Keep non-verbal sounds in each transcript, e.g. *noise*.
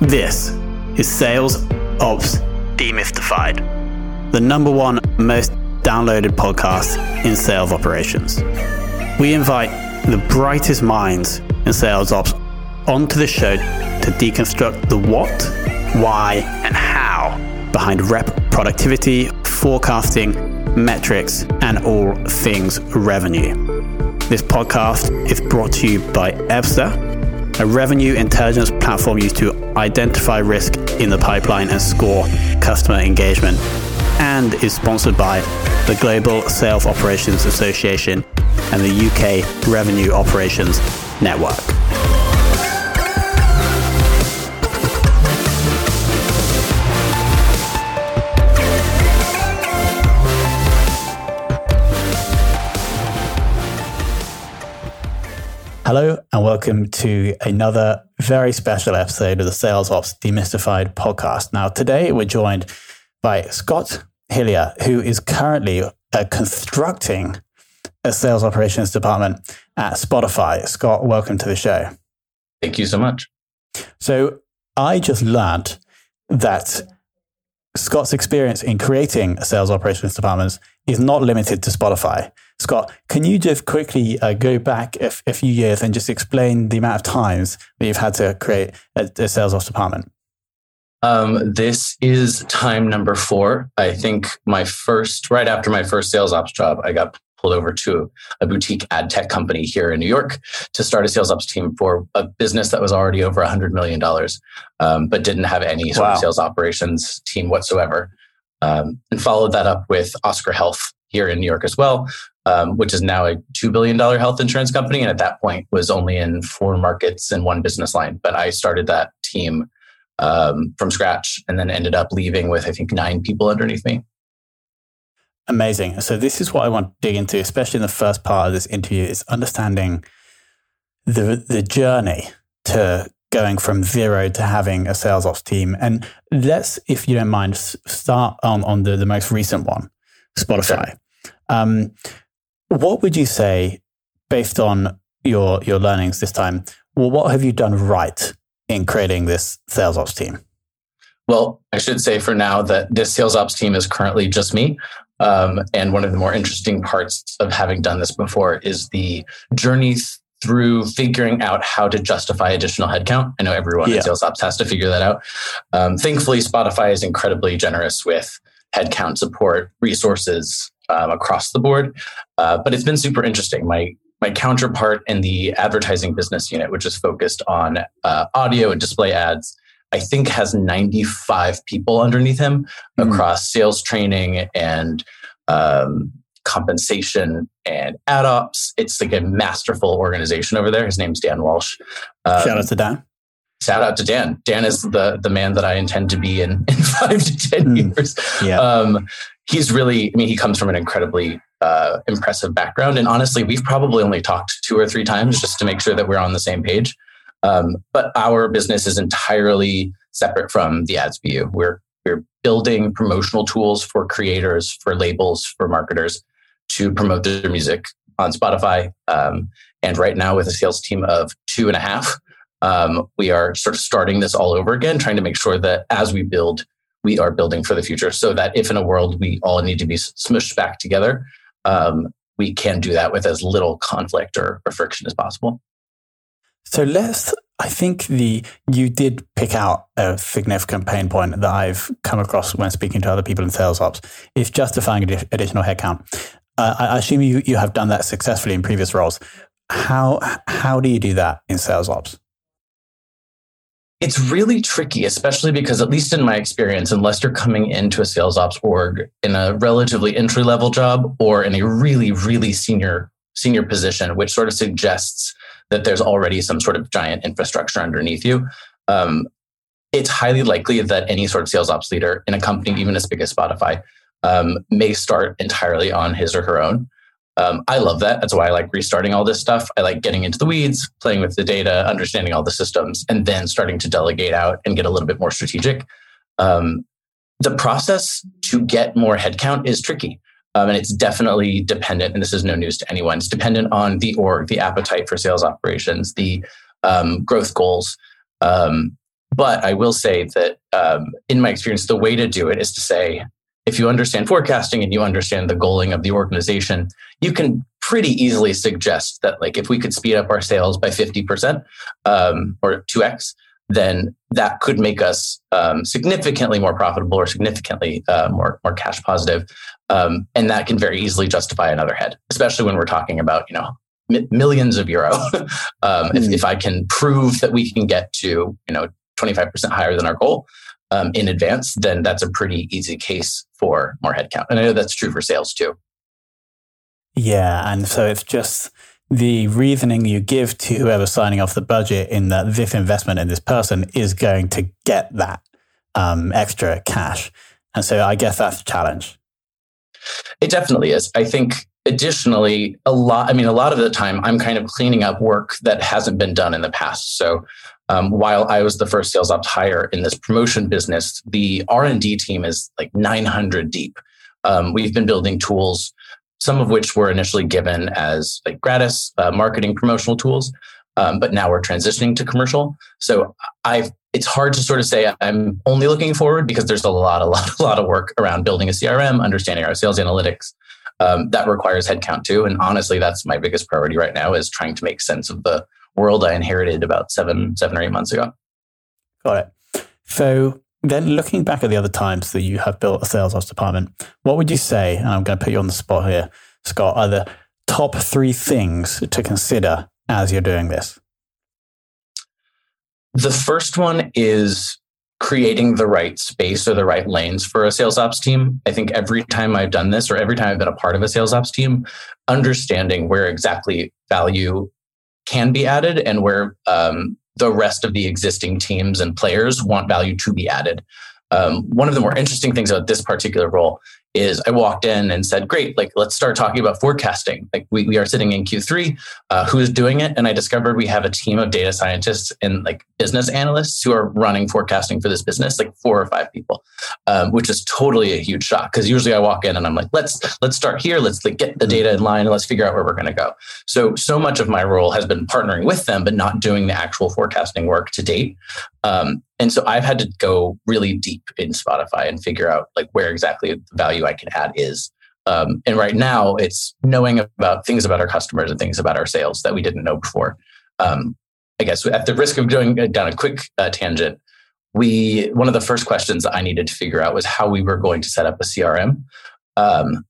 This is Sales Ops Demystified, the number one most downloaded podcast in sales operations. We invite the brightest minds in sales ops onto the show to deconstruct the what, why, and how behind rep productivity, forecasting, metrics, and all things revenue. This podcast is brought to you by Ebsta a revenue intelligence platform used to identify risk in the pipeline and score customer engagement, and is sponsored by the Global Sales Operations Association and the UK Revenue Operations Network. Hello, and welcome to another very special episode of the Sales Ops Demystified podcast. Now, today we're joined by Scott Hillier, who is currently uh, constructing a sales operations department at Spotify. Scott, welcome to the show. Thank you so much. So, I just learned that Scott's experience in creating sales operations departments is not limited to Spotify. Scott, can you just quickly uh, go back a, f- a few years and just explain the amount of times that you've had to create a, a sales ops department? Um, this is time number four. I think my first, right after my first sales ops job, I got pulled over to a boutique ad tech company here in New York to start a sales ops team for a business that was already over $100 million, um, but didn't have any sort wow. of sales operations team whatsoever. Um, and followed that up with Oscar Health here in New York as well, um, which is now a $2 billion health insurance company. And at that point was only in four markets and one business line. But I started that team um, from scratch and then ended up leaving with, I think, nine people underneath me. Amazing. So this is what I want to dig into, especially in the first part of this interview, is understanding the the journey to going from zero to having a sales ops team. And let's, if you don't mind, start on, on the, the most recent one, Spotify. Um, what would you say, based on your your learnings this time? Well, what have you done right in creating this sales ops team? Well, I should say for now that this sales ops team is currently just me. Um, and one of the more interesting parts of having done this before is the journey through figuring out how to justify additional headcount. I know everyone yeah. in sales ops has to figure that out. Um, thankfully, Spotify is incredibly generous with headcount support resources um, across the board. Uh, but it's been super interesting. My my counterpart in the advertising business unit, which is focused on uh, audio and display ads, I think has 95 people underneath him mm. across sales training and um, compensation and ad ops. It's like a masterful organization over there. His name's Dan Walsh. Um, Shout out to Dan shout out to Dan. Dan is the the man that I intend to be in in *laughs* five to ten mm. years. Yeah. Um, he's really, I mean, he comes from an incredibly uh, impressive background, and honestly, we've probably only talked two or three times just to make sure that we're on the same page. Um, but our business is entirely separate from the ads view. We're we're building promotional tools for creators, for labels, for marketers to promote their music on Spotify. Um, and right now, with a sales team of two and a half, um, we are sort of starting this all over again, trying to make sure that as we build, we are building for the future so that if in a world we all need to be smushed back together, um, we can do that with as little conflict or, or friction as possible. So let's, I think the, you did pick out a significant pain point that I've come across when speaking to other people in sales ops is justifying additional headcount. Uh, I assume you, you have done that successfully in previous roles. How, how do you do that in sales ops? It's really tricky, especially because, at least in my experience, unless you're coming into a sales ops org in a relatively entry level job or in a really, really senior senior position, which sort of suggests that there's already some sort of giant infrastructure underneath you. Um, it's highly likely that any sort of sales ops leader in a company, even as big as Spotify, um, may start entirely on his or her own. Um, I love that. That's why I like restarting all this stuff. I like getting into the weeds, playing with the data, understanding all the systems, and then starting to delegate out and get a little bit more strategic. Um, the process to get more headcount is tricky. Um, and it's definitely dependent, and this is no news to anyone, it's dependent on the org, the appetite for sales operations, the um, growth goals. Um, but I will say that um, in my experience, the way to do it is to say, if you understand forecasting and you understand the goaling of the organization, you can pretty easily suggest that, like, if we could speed up our sales by 50% um, or 2x, then that could make us um, significantly more profitable or significantly uh, more, more cash positive. Um, and that can very easily justify another head, especially when we're talking about, you know, m- millions of euro. mm. *laughs* if, if I can prove that we can get to, you know, 25% higher than our goal, um, in advance, then that's a pretty easy case for more headcount. And I know that's true for sales too. Yeah. And so it's just the reasoning you give to whoever's signing off the budget in that this investment in this person is going to get that um, extra cash. And so I guess that's a challenge. It definitely is. I think additionally, a lot, I mean, a lot of the time I'm kind of cleaning up work that hasn't been done in the past. So um, while I was the first sales ops hire in this promotion business, the R and D team is like 900 deep. Um, we've been building tools, some of which were initially given as like gratis uh, marketing promotional tools, um, but now we're transitioning to commercial. So I've it's hard to sort of say I'm only looking forward because there's a lot, a lot, a lot of work around building a CRM, understanding our sales analytics. Um, that requires headcount too, and honestly, that's my biggest priority right now is trying to make sense of the world I inherited about seven, seven or eight months ago. Got it. So then looking back at the other times that you have built a sales ops department, what would you say, and I'm going to put you on the spot here, Scott, are the top three things to consider as you're doing this? The first one is creating the right space or the right lanes for a sales ops team. I think every time I've done this or every time I've been a part of a sales ops team, understanding where exactly value can be added and where um, the rest of the existing teams and players want value to be added. Um, one of the more interesting things about this particular role is I walked in and said, great, like let's start talking about forecasting. Like we, we are sitting in Q3, uh, who's doing it? And I discovered we have a team of data scientists and like business analysts who are running forecasting for this business, like four or five people, um, which is totally a huge shock. Cause usually I walk in and I'm like, let's, let's start here. Let's like, get the data in line and let's figure out where we're going to go. So, so much of my role has been partnering with them, but not doing the actual forecasting work to date. Um, and so I've had to go really deep in Spotify and figure out like where exactly the value I can add is. Um, and right now it's knowing about things about our customers and things about our sales that we didn't know before. Um, I guess at the risk of going down a quick uh, tangent, we one of the first questions I needed to figure out was how we were going to set up a CRM. Um,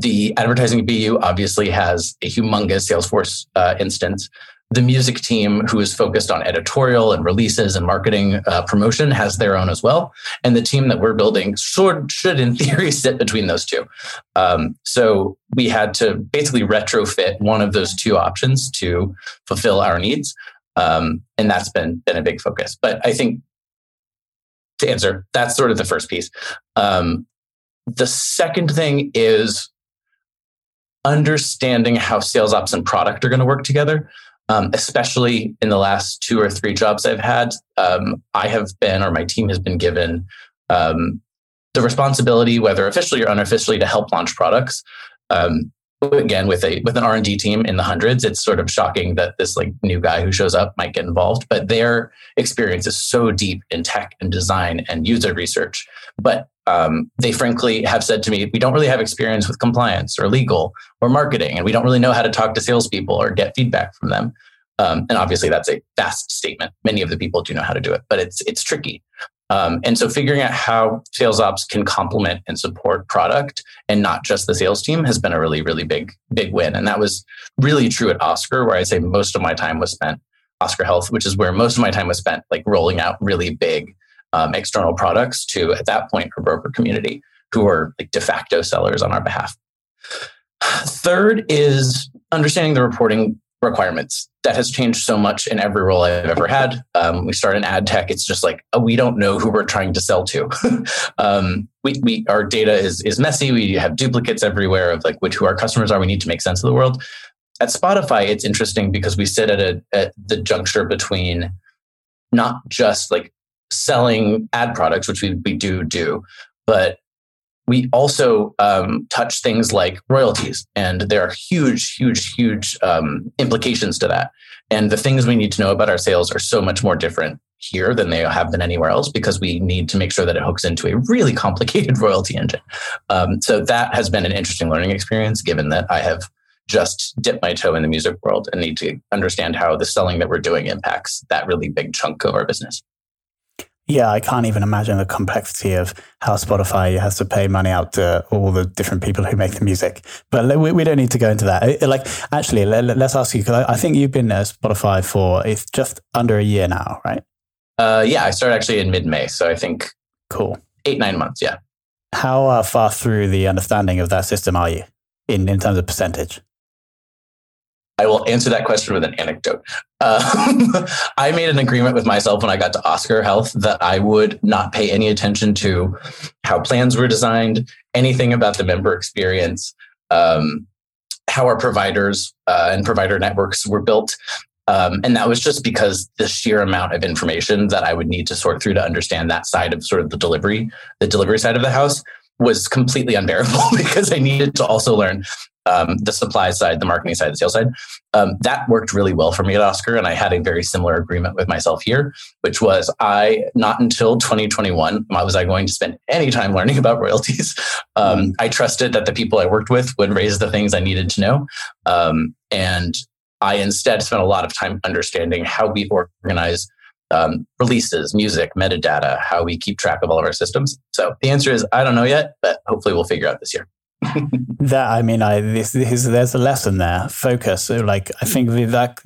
the advertising BU obviously has a humongous Salesforce uh, instance the music team, who is focused on editorial and releases and marketing uh, promotion, has their own as well. And the team that we're building should, should in theory, *laughs* sit between those two. Um, so we had to basically retrofit one of those two options to fulfill our needs. Um, and that's been, been a big focus. But I think to answer, that's sort of the first piece. Um, the second thing is understanding how sales ops and product are going to work together um, especially in the last two or three jobs I've had, um, I have been, or my team has been given um, the responsibility, whether officially or unofficially, to help launch products. Again, with a with an R and D team in the hundreds, it's sort of shocking that this like new guy who shows up might get involved. But their experience is so deep in tech and design and user research. But um, they frankly have said to me, we don't really have experience with compliance or legal or marketing, and we don't really know how to talk to salespeople or get feedback from them. Um, and obviously, that's a vast statement. Many of the people do know how to do it, but it's it's tricky. Um, and so, figuring out how sales ops can complement and support product and not just the sales team has been a really, really big, big win. And that was really true at Oscar, where I'd say most of my time was spent Oscar Health, which is where most of my time was spent, like rolling out really big um, external products to, at that point, our broker community who are like de facto sellers on our behalf. Third is understanding the reporting requirements. That has changed so much in every role I've ever had. Um, we start in ad tech. It's just like oh, we don't know who we're trying to sell to. *laughs* um, we, we our data is is messy. We have duplicates everywhere of like which who our customers are. We need to make sense of the world. At Spotify, it's interesting because we sit at a at the juncture between not just like selling ad products, which we, we do do, but we also um, touch things like royalties, and there are huge, huge, huge um, implications to that. And the things we need to know about our sales are so much more different here than they have been anywhere else because we need to make sure that it hooks into a really *laughs* complicated royalty engine. Um, so that has been an interesting learning experience, given that I have just dipped my toe in the music world and need to understand how the selling that we're doing impacts that really big chunk of our business. Yeah, I can't even imagine the complexity of how Spotify has to pay money out to all the different people who make the music. But we, we don't need to go into that. Like, actually, let, us ask you because I, I, think you've been at Spotify for it's just under a year now, right? Uh, yeah, I started actually in mid May, so I think cool eight nine months. Yeah. How uh, far through the understanding of that system are you in in terms of percentage? I will answer that question with an anecdote. Um, *laughs* I made an agreement with myself when I got to Oscar Health that I would not pay any attention to how plans were designed, anything about the member experience, um, how our providers uh, and provider networks were built. Um, and that was just because the sheer amount of information that I would need to sort through to understand that side of sort of the delivery, the delivery side of the house was completely unbearable *laughs* because I needed to also learn um, the supply side, the marketing side, the sales side. Um, that worked really well for me at Oscar. And I had a very similar agreement with myself here, which was I, not until 2021, was I going to spend any time learning about royalties. Um, mm-hmm. I trusted that the people I worked with would raise the things I needed to know. Um, and I instead spent a lot of time understanding how we organize um, releases, music, metadata, how we keep track of all of our systems. So the answer is I don't know yet, but hopefully we'll figure out this year that I mean, I this, this, there's a lesson there. Focus. So like I think that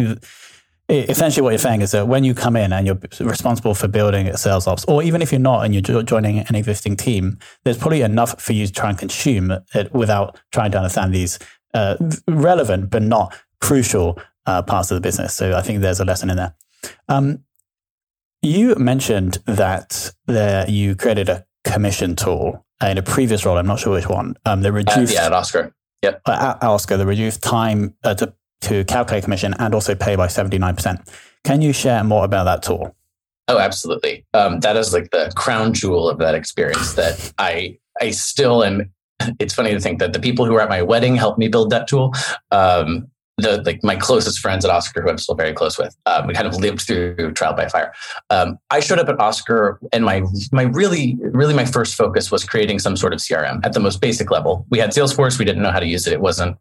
essentially what you're saying is that when you come in and you're responsible for building a sales ops, or even if you're not and you're joining an existing team, there's probably enough for you to try and consume it without trying to understand these uh, relevant but not crucial uh, parts of the business. So I think there's a lesson in there. Um, you mentioned that there, you created a commission tool uh, in a previous role, I'm not sure which one, um, they reduced. Uh, yeah, at Oscar. Yep. Uh, at Oscar, they reduced time uh, to, to calculate commission and also pay by 79%. Can you share more about that tool? Oh, absolutely. Um, that is like the crown jewel of that experience that I I still am. *laughs* It's funny to think that the people who were at my wedding helped me build that tool. Um, the like my closest friends at Oscar, who I'm still very close with, um, we kind of lived through trial by fire. Um, I showed up at Oscar, and my my really really my first focus was creating some sort of CRM at the most basic level. We had Salesforce, we didn't know how to use it. It wasn't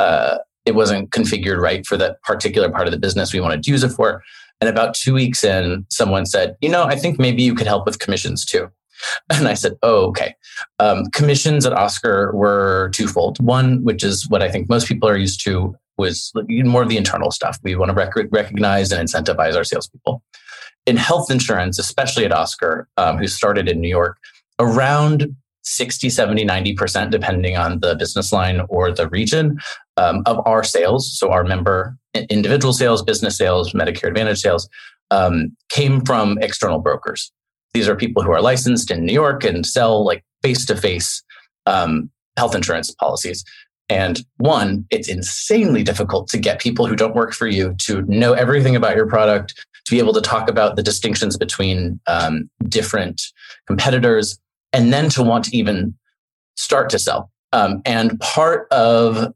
uh, it wasn't configured right for that particular part of the business we wanted to use it for. And about two weeks in, someone said, "You know, I think maybe you could help with commissions too." *laughs* And I said, oh, okay. Um, commissions at Oscar were twofold. One, which is what I think most people are used to, was more of the internal stuff. We want to rec- recognize and incentivize our salespeople. In health insurance, especially at Oscar, um, who started in New York, around 60, 70, 90%, depending on the business line or the region um, of our sales. So our member individual sales, business sales, Medicare Advantage sales um, came from external brokers. These are people who are licensed in New York and sell like face to face health insurance policies. And one, it's insanely difficult to get people who don't work for you to know everything about your product, to be able to talk about the distinctions between um, different competitors, and then to want to even start to sell. Um, and part of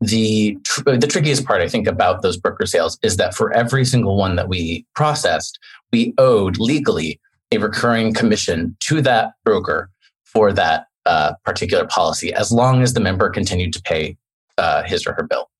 the tr- the trickiest part, I think, about those broker sales is that for every single one that we processed, we owed legally a recurring commission to that broker for that uh, particular policy as long as the member continued to pay uh, his or her bill.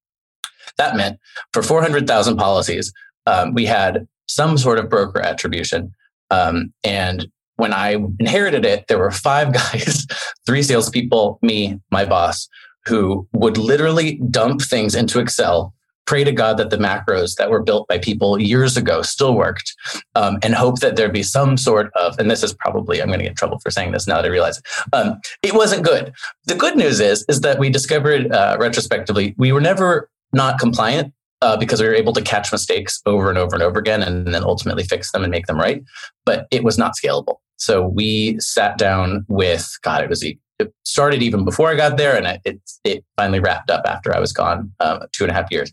That meant for 400,000 policies, um, we had some sort of broker attribution. Um, and when I inherited it, there were five *laughs* guys, three salespeople, me, my boss, who would literally dump things into Excel pray to God that the macros that were built by people years ago still worked, um, and hope that there'd be some sort of, and this is probably, I'm going to get trouble for saying this now that I realize it, um, it wasn't good. The good news is, is that we discovered uh, retrospectively, we were never not compliant uh, because we were able to catch mistakes over and over and over again and then ultimately fix them and make them right. But it was not scalable. So we sat down with, God, it was, it started even before I got there and it, it finally wrapped up after I was gone uh, two and a half years.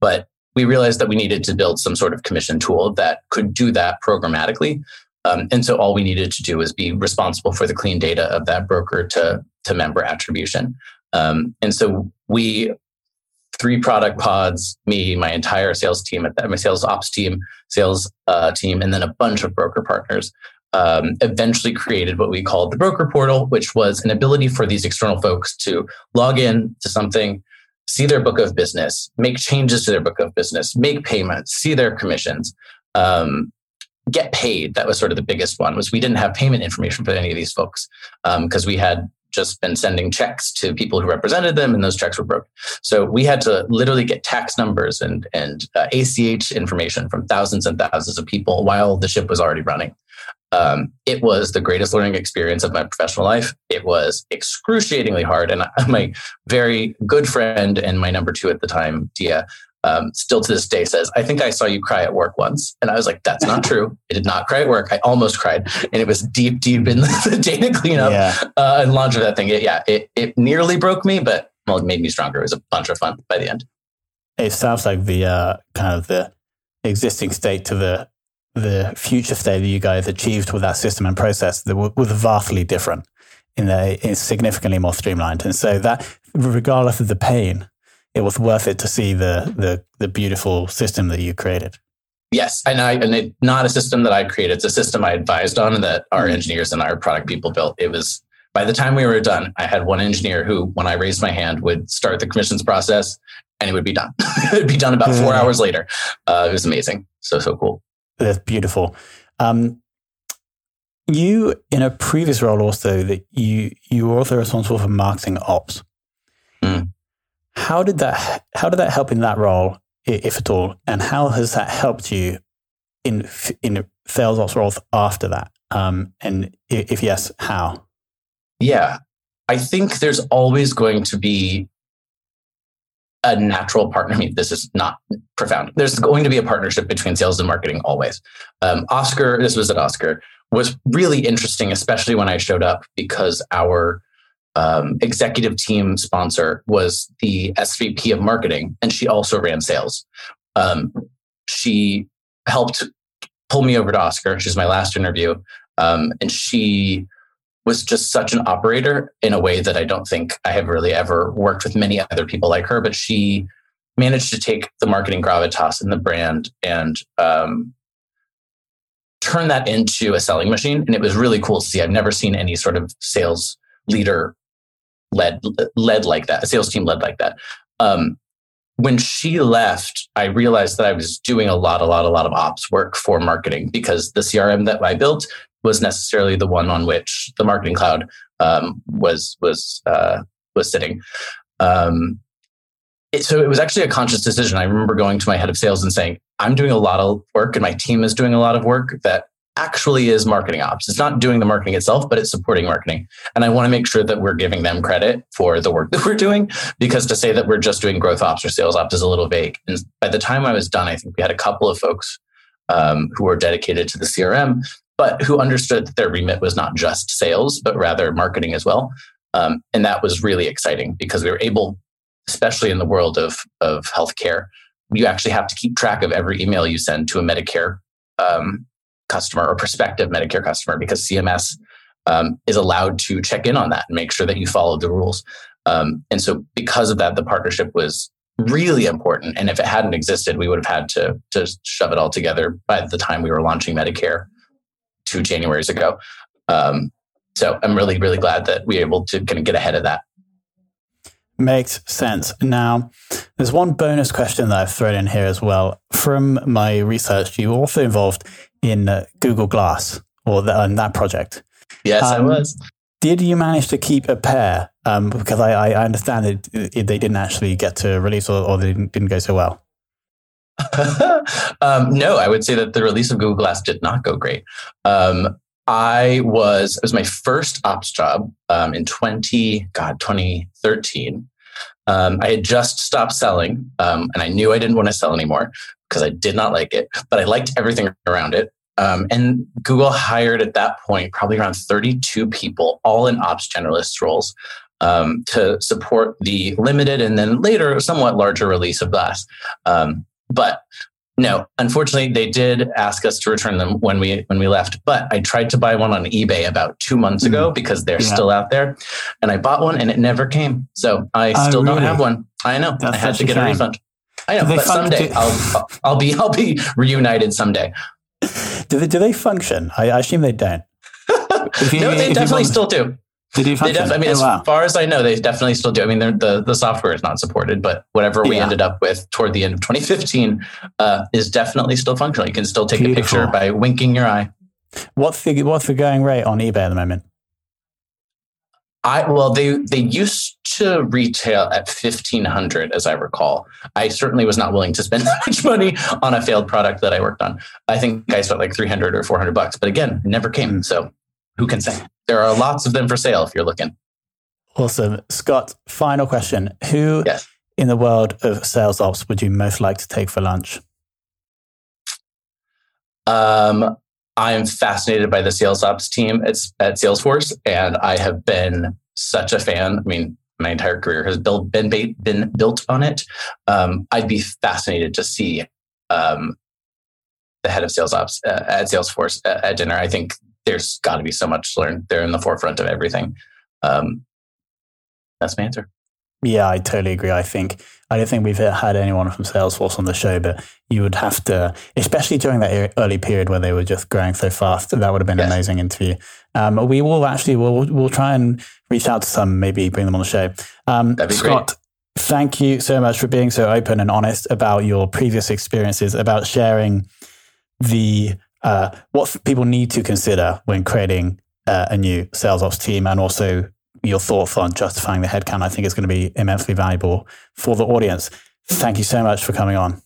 But we realized that we needed to build some sort of commission tool that could do that programmatically. Um, and so all we needed to do was be responsible for the clean data of that broker to, to member attribution. Um, and so we three product pods, me, my entire sales team, my sales ops team, sales uh, team, and then a bunch of broker partners. Um, eventually created what we called the broker portal, which was an ability for these external folks to log in to something, see their book of business, make changes to their book of business, make payments, see their commissions, um, get paid. That was sort of the biggest one. Was we didn't have payment information for any of these folks because um, we had just been sending checks to people who represented them, and those checks were broken. So we had to literally get tax numbers and and uh, ACH information from thousands and thousands of people while the ship was already running. Um, it was the greatest learning experience of my professional life. It was excruciatingly hard, and *laughs* my very good friend and my number two at the time, Dia, um, still to this day says, I think I saw you cry at work once. And I was like, that's not *laughs* true. I did not cry at work. I almost cried. And it was deep, deep in *laughs* the data cleanup yeah. uh, and launch of that thing. It, yeah, it, it nearly broke me, but well, it made me stronger. It was a bunch of fun by the end. It sounds like the uh, kind of the existing state to the the future state that you guys achieved with that system and process that was vastly different in that it's significantly more streamlined. And so that regardless of the pain, it was worth it to see the the the beautiful system that you created. Yes, and I and it, not a system that I created. It's a system I advised on that our mm-hmm. engineers and our product people built. It was by the time we were done, I had one engineer who, when I raised my hand, would start the commissions process, and it would be done. *laughs* it would be done about four hours later. Uh, it was amazing. So so cool. That's beautiful. Um, you in a previous role also that you you were also responsible for marketing ops. Mm. How did that how did that help in that role, if at all, and how has that helped you in in sales ops roles after that? Um, and if yes, how? Yeah, I think there's always going to be a natural partner. I mean, this is not profound. There's going to be a partnership between sales and marketing always. Um, Oscar, this was at Oscar, was really interesting, especially when I showed up because our um, executive team sponsor was the SVP of marketing, and she also ran sales. Um, she helped pull me over to Oscar. She's my last interview, um, and she was just such an operator in a way that I don't think I have really ever worked with many other people like her. But she managed to take the marketing gravitas in the brand and um, turn that into a selling machine. And it was really cool to see. I've never seen any sort of sales leader led led like that, a sales team led like that. Um, when she left, I realized that I was doing a lot, a lot, a lot of ops work for marketing because the CRM that I built was necessarily the one on which the marketing cloud um, was was uh, was sitting. Um, it, so it was actually a conscious decision. I remember going to my head of sales and saying, "I'm doing a lot of work, and my team is doing a lot of work that actually is marketing ops. It's not doing the marketing itself, but it's supporting marketing. And I want to make sure that we're giving them credit for the work *laughs* that we're doing because to say that we're just doing growth ops or sales ops is a little vague. And by the time I was done, I think we had a couple of folks um, who were dedicated to the CRM, but who understood that their remit was not just sales, but rather marketing as well. Um, and that was really exciting because we were able, especially in the world of, of healthcare, you actually have to keep track of every email you send to a Medicare um, customer or prospective Medicare customer because CMS um, is allowed to check in on that and make sure that you follow the rules. Um, and so, because of that, the partnership was really important. And if it hadn't existed, we would have had to to shove it all together by the time we were launching Medicare two Januaries ago. Um, so, I'm really, really glad that we were able to kind of get ahead of that. Makes sense. Now, there's one bonus question that I've thrown in here as well. From my research, you were also involved in uh, Google Glass or the, um, that project. Yes, um, I was. Did you manage to keep a pair? Um, because I, I understand that they didn't actually get to release or, or they didn't, didn't go so well. *laughs* um, no, I would say that the release of Google Glass did not go great. Um, I was it was my first ops job um, in 20 God 2013. Um, I had just stopped selling, um, and I knew I didn't want to sell anymore because I did not like it, but I liked everything around it. Um, and Google hired at that point probably around 32 people, all in ops generalist roles, um, to support the limited and then later somewhat larger release of Glass. Um, but no, unfortunately, they did ask us to return them when we when we left. But I tried to buy one on eBay about two months ago mm. because they're yeah. still out there, and I bought one and it never came. So I oh, still really? don't have one. I know. That's I had to get a, a refund. I know, but someday I'll I'll be *laughs* I'll be reunited someday. Do they do they function? I, I assume they don't. *laughs* You, no, they definitely still do. They do function. They def- I mean, oh, as wow. far as I know, they definitely still do. I mean, the the software is not supported, but whatever we yeah. ended up with toward the end of 2015 uh, is definitely still functional. You can still take Beautiful. a picture by winking your eye. What's the what's the going rate on eBay at the moment? I well, they they used to retail at fifteen hundred, as I recall. I certainly was not willing to spend *laughs* that much money on a failed product that I worked on. I think I spent like three hundred or four hundred bucks, but again, it never came. So who can say? There are lots of them for sale if you're looking. Awesome. Scott, final question. Who yes. in the world of sales ops would you most like to take for lunch? Um, I am fascinated by the sales ops team at, at Salesforce, and I have been such a fan. I mean, my entire career has built, been, been built on it. Um, I'd be fascinated to see um, the head of sales ops uh, at Salesforce uh, at dinner. I think there's got to be so much to learn. They're in the forefront of everything. Um, that's my answer. Yeah, I totally agree. I think I don't think we've had anyone from Salesforce on the show, but you would have to, especially during that early period where they were just growing so fast. That would have been yes. an amazing interview. Um, we will actually we'll we'll try and reach out to some, maybe bring them on the show. Um, That'd be Scott, great. thank you so much for being so open and honest about your previous experiences, about sharing the uh, what people need to consider when creating uh, a new sales ops team and also your thoughts on justifying the headcount, I think is going to be immensely valuable for the audience. Thank you so much for coming on.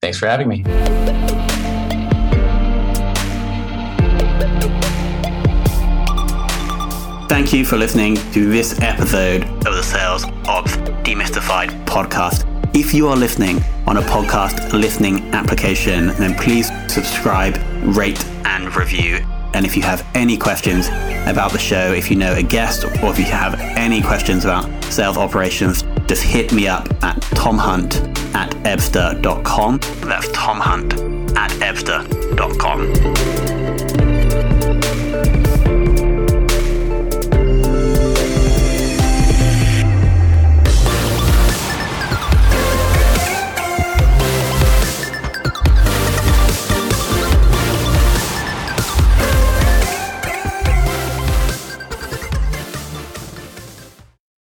Thanks for having me. Thank you for listening to this episode of the Sales Ops Demystified podcast. If you are listening on a podcast listening application, then please subscribe, rate, and review. And if you have any questions about the show, if you know a guest, or if you have any questions about sales operations, just hit me up at tomhunt at ebsta.com. That's tomhunt at ebsta.com.